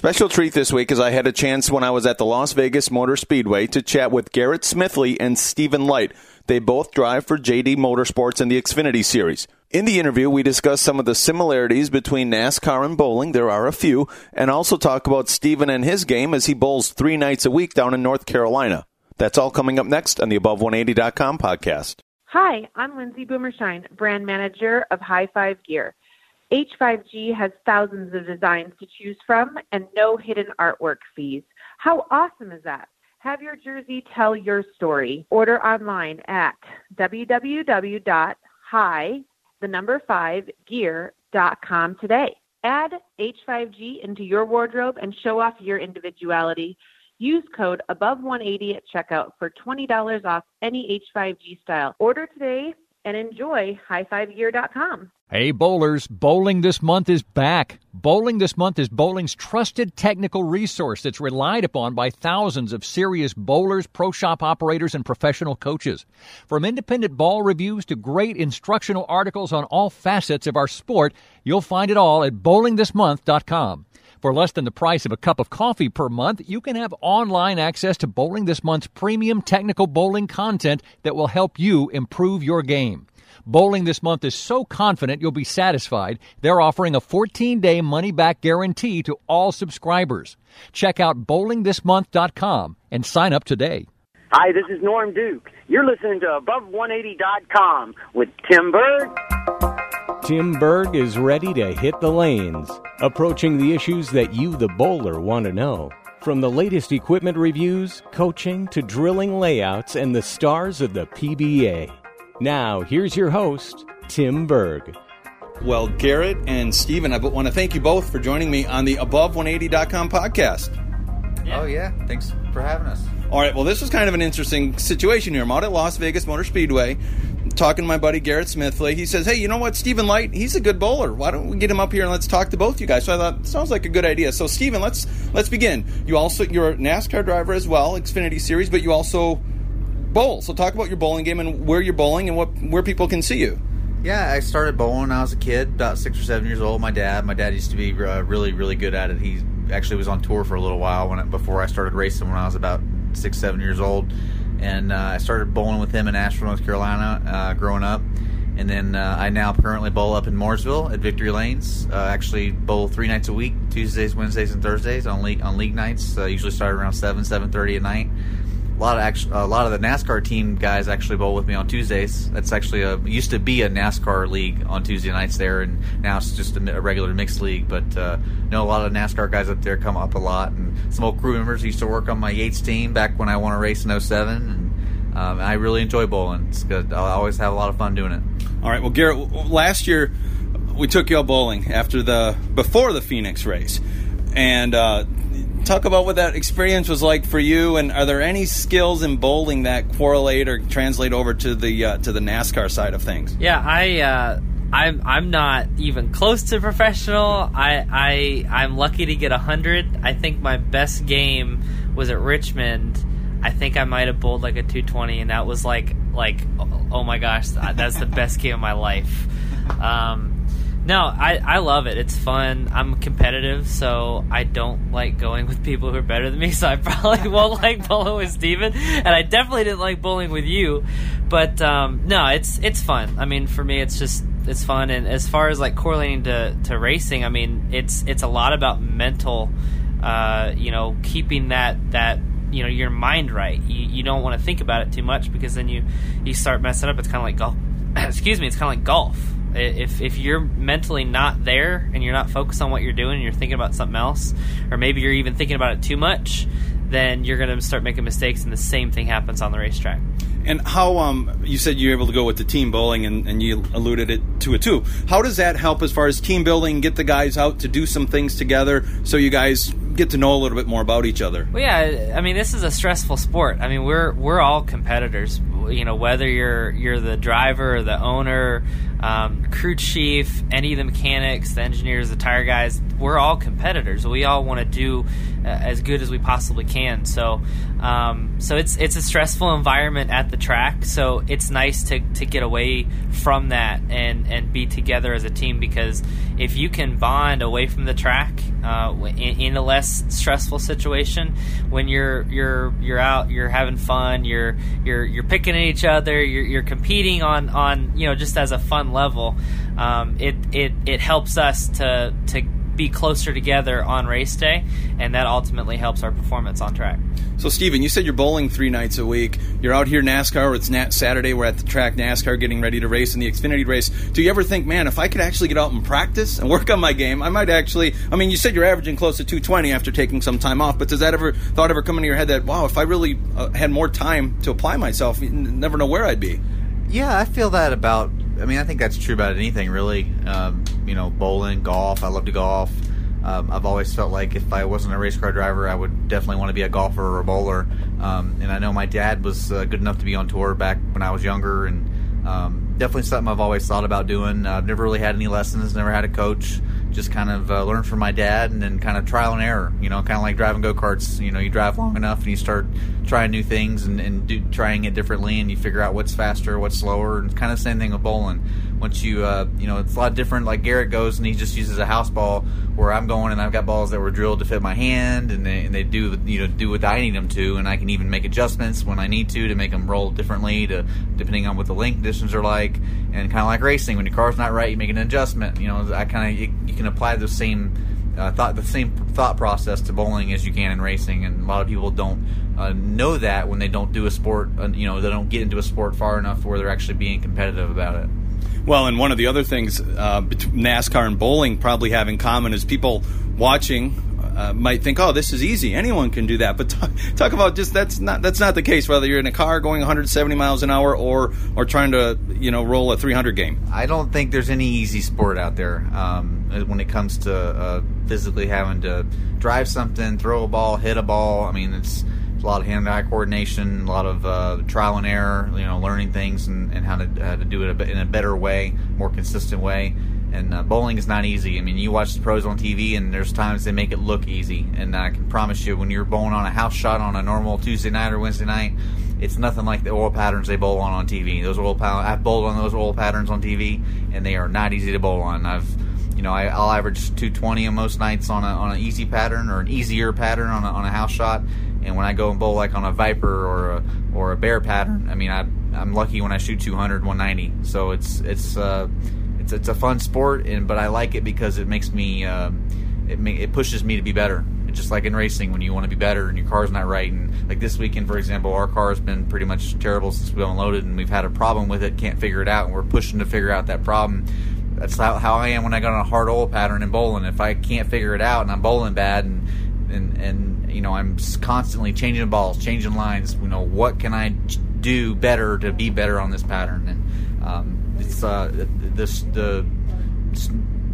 Special treat this week is I had a chance when I was at the Las Vegas Motor Speedway to chat with Garrett Smithley and Stephen Leicht. They both drive for JD Motorsports in the Xfinity Series. In the interview, we discuss some of the similarities between NASCAR and bowling. There are a few, and also talk about Stephen and his game as he bowls three nights a week down in North Carolina. That's all coming up next on the Above180.com podcast. Hi, I'm Lindsay Boomershine, brand manager of High Five Gear. H5G has thousands of designs to choose from and no hidden artwork fees. How awesome is that? Have your jersey tell your story. Order online at www.high, the number five, gear.com today. Add H5G into your wardrobe and show off your individuality. Use code above 180 at checkout for $20 off any H5G style. Order today and enjoy highfivegear.com. Hey bowlers, bowling this month is back. Bowling this month is bowling's trusted technical resource that's relied upon by thousands of serious bowlers, pro shop operators, and professional coaches. From independent ball reviews to great instructional articles on all facets of our sport, you'll find it all at bowlingthismonth.com. For less than the price of a cup of coffee per month, you can have online access to Bowling This Month's premium technical bowling content that will help you improve your game. Bowling this month is so confident you'll be satisfied, they're offering a 14 day money back guarantee to all subscribers. Check out bowlingthismonth.com and sign up today. Hi, this is Norm Duke. You're listening to Above180.com with Tim Berg. Tim Berg is ready to hit the lanes, approaching the issues that you, the bowler, want to know. From the latest equipment reviews, coaching, to drilling layouts, and the stars of the PBA. Now, here's your host, Tim Berg. Well, Garrett and Stephen, I want to thank you both for joining me on the Above180.com podcast. Oh, yeah. Thanks for having us. All right, well, this was kind of an interesting situation here. I'm out at Las Vegas Motor Speedway talking to my buddy Garrett Smithley. He says, Hey, you know what? Stephen Leicht, he's a good bowler. Why don't we get him up here and let's talk to both you guys? So I thought, sounds like a good idea. So, Stephen, let's let's begin. You also, you're a NASCAR driver as well, Xfinity Series, but you also bowl. So talk about your bowling game and where you're bowling and what where people can see you. Yeah, I started bowling when I was a kid, about six or seven years old. My dad, my dad used to be uh, really, really good at it. He actually was on tour for a little while when before I started racing when I was about six, seven years old, and uh, I started bowling with him in Asheville, North Carolina, uh, growing up. And then uh, I now currently bowl up in Mooresville at Victory Lanes. Uh, actually bowl three nights a week: Tuesdays, Wednesdays, and Thursdays on league on league nights. Uh, usually start around seven, seven thirty at night lot of actually, a lot of the NASCAR team guys actually bowl with me on Tuesdays. That's actually a used to be a NASCAR league on Tuesday nights there, and now it's just a, a regular mixed league. But uh, know a lot of NASCAR guys up there come up a lot, and some old crew members used to work on my Yates team back when I won a race in 07, and um, I really enjoy bowling. It's good. I always have a lot of fun doing it. All right. Well, Garrett, last year we took y'all bowling after the before the Phoenix race, and uh, talk about what that experience was like for you, and are there any skills in bowling that correlate or translate over to the uh, to the NASCAR side of things? Yeah, I. Uh, I'm I'm not even close to professional. I I I'm lucky to get hundred. I think my best game was at Richmond. I think I might have bowled like a 220, and that was like like oh my gosh, that's the best game of my life. Um, no, I, I love it. It's fun. I'm competitive, so I don't like going with people who are better than me. So I probably won't like bowling with Stephen. And I definitely didn't like bowling with you. But um, no, it's it's fun. I mean, for me, it's just it's fun. And as far as like correlating to, to racing, I mean, it's it's a lot about mental. Uh, you know, keeping that that you know your mind right. You, you don't want to think about it too much because then you you start messing up. It's kind of like golf. Excuse me. It's kind of like golf if if you're mentally not there and you're not focused on what you're doing and you're thinking about something else or maybe you're even thinking about it too much then you're going to start making mistakes and the same thing happens on the racetrack. And how um, you said you're able to go with the team bowling and, and you alluded it to it too. How does that help as far as team building get the guys out to do some things together so you guys get to know a little bit more about each other? Well yeah i mean this is a stressful sport. I mean we're we're all competitors you know whether you're you're the driver or the owner um, crew chief, any of the mechanics, the engineers, the tire guys, we're all competitors. We all want to do uh, as good as we possibly can. So, um, so it's it's a stressful environment at the track. So it's nice to, to get away from that and, and be together as a team because if you can bond away from the track uh, in, in, a less stressful situation, when you're you're you're out, you're having fun, you're you're you're picking at each other, you're, you're competing on on you know just as a fun level. Um, it it it helps us to to be closer together on race day, and that ultimately helps our performance on track. So, Stephen, you said you're bowling three nights a week. You're out here NASCAR. It's Nat- Saturday. We're at the track NASCAR getting ready to race in the Xfinity race. Do you ever think, man, if I could actually get out and practice and work on my game, I might actually. I mean, you said you're averaging close to 220 after taking some time off, but does that ever thought ever come into your head that, wow, if I really uh, had more time to apply myself, you never know where I'd be? Yeah, I feel that about. I mean, I think that's true about anything, really. Um, you know, bowling, golf. I love to golf. Um, I've always felt like if I wasn't a race car driver, I would definitely want to be a golfer or a bowler. Um, and I know my dad was uh, good enough to be on tour back when I was younger, and um, definitely something I've always thought about doing. I've never really had any lessons, never had a coach. Just kind of uh, learned from my dad, and then kind of trial and error. You know, kind of like driving go karts. You know, you drive long enough, and you start trying new things and, and do, trying it differently, and you figure out what's faster, what's slower. And kind of same thing with bowling once you uh, you know it's a lot different. Like Garrett goes and he just uses a house ball, where I'm going and I've got balls that were drilled to fit my hand, and they, and they do you know do what I need them to, and I can even make adjustments when I need to to make them roll differently to depending on what the link conditions are like, and kind of like racing when your car's not right, you make an adjustment. You know, I kind of you, you, can apply the same uh, thought the same thought process to bowling as you can in racing, and a lot of people don't. Uh, know that when they don't do a sport, uh, you know, they don't get into a sport far enough where they're actually being competitive about it. Well, and one of the other things uh, NASCAR and bowling probably have in common is people watching uh, might think, "Oh, this is easy. Anyone can do that." But talk, talk, about just that's not that's not the case. Whether you're in a car going 170 miles an hour or or trying to you know roll a 300 game. I don't think there's any easy sport out there um, when it comes to uh, physically having to drive something, throw a ball, hit a ball. I mean, it's a lot of hand-eye coordination, a lot of uh, trial and error. You know, learning things and, and how to how to do it in a better way, more consistent way. And uh, bowling is not easy. I mean, you watch the pros on TV, and there's times they make it look easy. And I can promise you, when you're bowling on a house shot on a normal Tuesday night or Wednesday night, it's nothing like the oil patterns they bowl on on TV. Those oil pa- I've bowled on those oil patterns on TV, and they are not easy to bowl on. I've you know, I, will average 220 on most nights on a on an easy pattern or an easier pattern on a, on a house shot, and when I go and bowl like on a Viper or a or a Bear pattern, I mean, I I'm lucky when I shoot 200, 190. So it's it's uh, it's it's a fun sport, and but I like it because it makes me uh, it ma- it pushes me to be better. It's just like in racing when you want to be better and your car's not right. And like this weekend, for example, our car has been pretty much terrible since we unloaded, and we've had a problem with it, can't figure it out, and we're pushing to figure out that problem. That's how, how I am when I got on a hard oil pattern in bowling. If I can't figure it out and I'm bowling bad and and and you know I'm constantly changing balls, changing lines. You know what can I do better to be better on this pattern? And um, it's uh, this the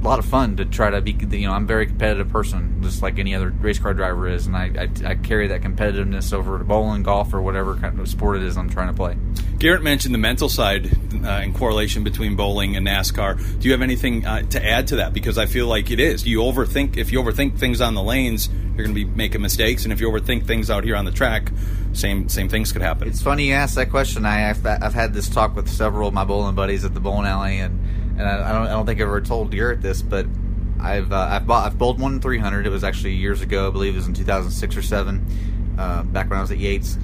a lot of fun to try to be. You know, I'm a very competitive person, just like any other race car driver is, and I, I, I carry that competitiveness over to bowling, golf, or whatever kind of sport it is I'm trying to play. Garrett mentioned the mental side uh, in correlation between bowling and NASCAR. Do you have anything uh, to add to that? Because I feel like it is. You overthink. If you overthink things on the lanes, you're going to be making mistakes, and if you overthink things out here on the track, same same things could happen. It's funny you ask that question. I I've, I've had this talk with several of my bowling buddies at the bowling alley, and and I, I, don't, I don't think I've ever told Garrett this, but I've uh, I've bought I've bowled one 300. It was actually years ago. I believe it was in 2006 or seven, uh, back when I was at Yates.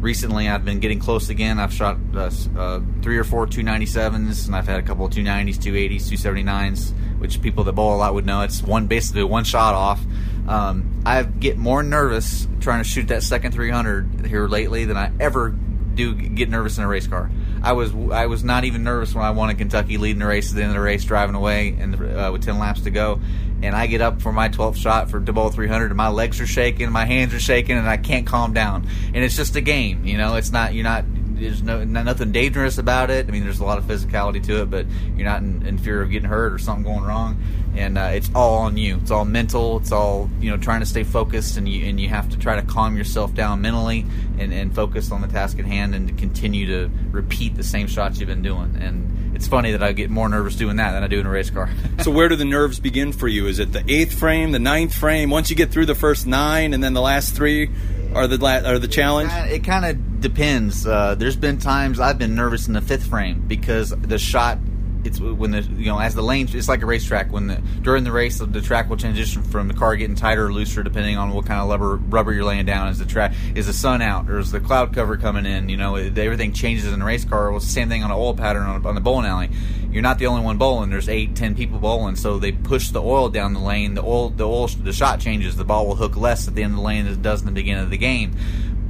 Recently, I've been getting close again. I've shot uh, uh three or four 297s, and I've had a couple of 290s, 280s, 279s, which people that bowl a lot would know. It's one basically one shot off. Um, I get more nervous trying to shoot that second 300 here lately than I ever do get nervous in a race car. I was I was not even nervous when I won in Kentucky, leading the race at the end of the race, driving away, and uh, with ten laps to go. And I get up for my 12th shot for double 300, and my legs are shaking, my hands are shaking, and I can't calm down. And it's just a game, you know. It's not you're not there's no nothing dangerous about it. I mean, there's a lot of physicality to it, but you're not in, in fear of getting hurt or something going wrong. And uh, it's all on you. It's all mental. It's all you know, trying to stay focused, and you and you have to try to calm yourself down mentally and, and focus on the task at hand, and to continue to repeat the same shots you've been doing. And it's funny that I get more nervous doing that than I do in a race car. so where do the nerves begin for you? Is it the eighth frame, the ninth frame? Once you get through the first nine, and then the last three are the are the challenge? It kind of depends. Uh, there's been times I've been nervous in the fifth frame because the shot it's when the you know as the lane it's like a racetrack. When the during the race the track will transition from the car getting tighter or looser depending on what kind of rubber rubber you're laying down. Is the track is the sun out or is the cloud cover coming in? You know everything changes in a race car. Well same thing on an oil pattern on, on the bowling alley. You're not the only one bowling. There's eight ten people bowling. So they push the oil down the lane. The oil the oil the shot changes. The ball will hook less at the end of the lane than it does in the beginning of the game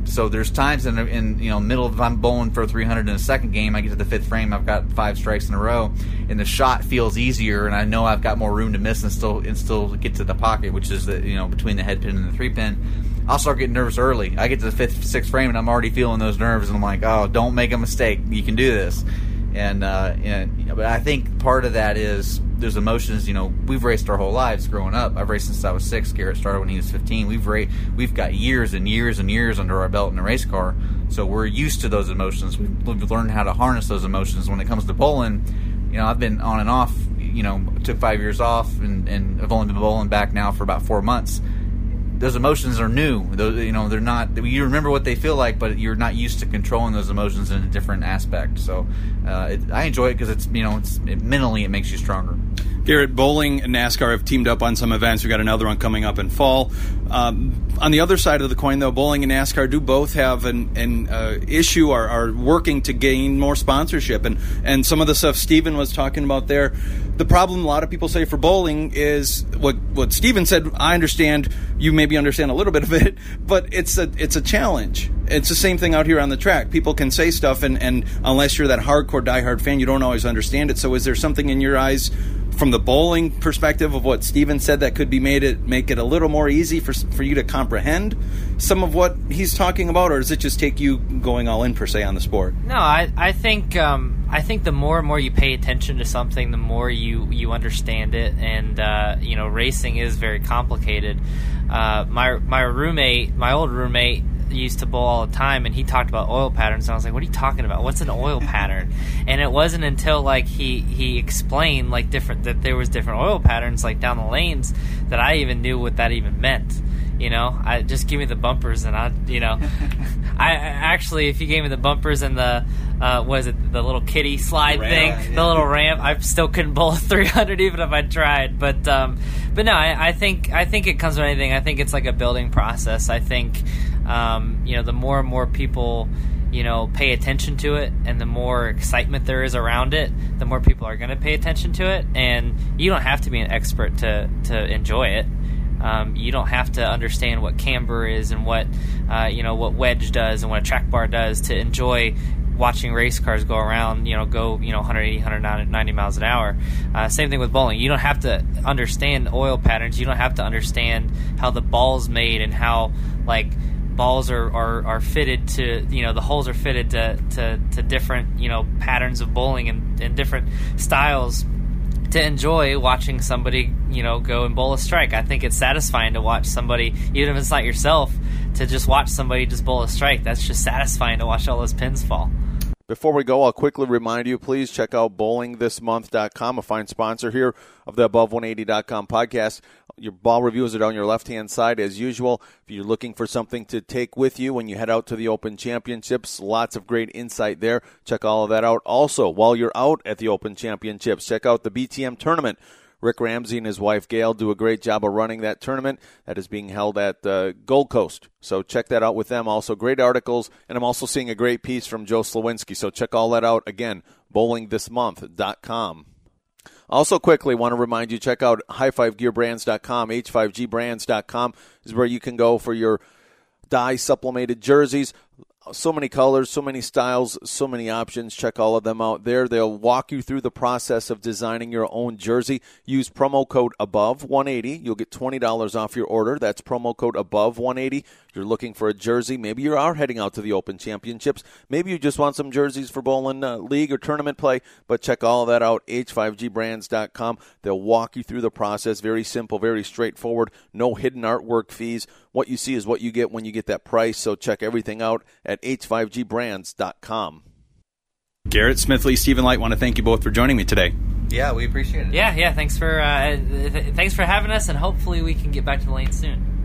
so there's times in, in you know middle of I'm bowling for 300 in a second game, I get to the fifth frame, I've got five strikes in a row, and the shot feels easier, and I know I've got more room to miss and still and still get to the pocket, which is the you know between the head pin and the three pin. I'll start getting nervous early. I get to the fifth, sixth frame, and I'm already feeling those nerves, and I'm like, oh, don't make a mistake. You can do this. And uh, and but I think part of that is there's emotions. You know, we've raced our whole lives growing up. I've raced since I was six. Garrett started when he was 15. We've ra- we've got years and years and years under our belt in a race car, so we're used to those emotions. We've, learned how to harness those emotions. When it comes to bowling, you know, I've been on and off. You know, took five years off, and, and I've only been bowling back now for about four months those emotions are new. Those, you know, they're not. You remember what they feel like, but you're not used to controlling those emotions in a different aspect. So, uh, it, I enjoy it because it's you know, it's it, mentally it makes you stronger. Garrett Bowling and NASCAR have teamed up on some events. We've got another one coming up in fall. Um, on the other side of the coin, though, Bowling and NASCAR do both have an, an uh, issue, are, are working to gain more sponsorship. And, and some of the stuff Stephen was talking about there, the problem a lot of people say for bowling is what, what Stephen said. I understand, you maybe understand a little bit of it, but it's a, it's a challenge. It's the same thing out here on the track. People can say stuff, and, and unless you're that hardcore, diehard fan, you don't always understand it. So, is there something in your eyes from the bowling perspective of what Stephen said that could be made it make it a little more easy for for you to comprehend some of what he's talking about, or does it just take you going all in per se on the sport? No, I I think um, I think the more and more you pay attention to something, the more you you understand it, and uh, you know racing is very complicated. Uh, my my roommate, my old roommate, used to bowl all the time, and he talked about oil patterns. And I was like, "What are you talking about? What's an oil pattern?" And it wasn't until like he he explained like different that there was different oil patterns like down the lanes that I even knew what that even meant. You know, I just give me the bumpers and I, you know, I, I actually if you gave me the bumpers and the uh, was it the little kitty slide ramp, thing, yeah. the little ramp, I still couldn't bowl 300 even if I tried. But um, but no, I, I think I think it comes with anything. I think it's like a building process. I think um, you know, the more and more people, you know, pay attention to it, and the more excitement there is around it, the more people are going to pay attention to it. And you don't have to be an expert to to enjoy it. Um, you don't have to understand what camber is and what uh, you know what wedge does and what a track bar does to enjoy watching race cars go around, you know, go, you know, 180, 190 miles an hour. Uh, same thing with bowling. You don't have to understand oil patterns. You don't have to understand how the ball's made and how, like, balls are, are, are fitted to you know the holes are fitted to, to, to different you know patterns of bowling and, and different styles to enjoy watching somebody you know go and bowl a strike. I think it's satisfying to watch somebody even if it's not yourself to just watch somebody just bowl a strike. That's just satisfying to watch all those pins fall. Before we go, I'll quickly remind you please check out bowlingthismonth.com, a fine sponsor here of the Above180.com podcast. Your ball reviews are down your left hand side as usual. If you're looking for something to take with you when you head out to the Open Championships, lots of great insight there. Check all of that out. Also, while you're out at the Open Championships, check out the BTM tournament Rick Ramsey and his wife Gail do a great job of running that tournament that is being held at uh, Gold Coast. So check that out with them. Also, great articles, and I'm also seeing a great piece from Joe Slowinski. So check all that out again. BowlingThisMonth.com. Also, quickly want to remind you check out high5gearbrands.com. H5gbrands.com is where you can go for your dye sublimated jerseys so many colors, so many styles, so many options. Check all of them out there. They'll walk you through the process of designing your own jersey. Use promo code above 180. You'll get $20 off your order. That's promo code above 180. You're looking for a jersey. Maybe you are heading out to the Open Championships. Maybe you just want some jerseys for bowling uh, league or tournament play. But check all of that out. H5gbrands.com. They'll walk you through the process. Very simple, very straightforward. No hidden artwork fees. What you see is what you get when you get that price. So check everything out at h5gbrands.com. Garrett Smithley, Stephen Leicht, want to thank you both for joining me today. Yeah, we appreciate it. Yeah, yeah. Thanks for uh, th- thanks for having us, and hopefully we can get back to the lane soon.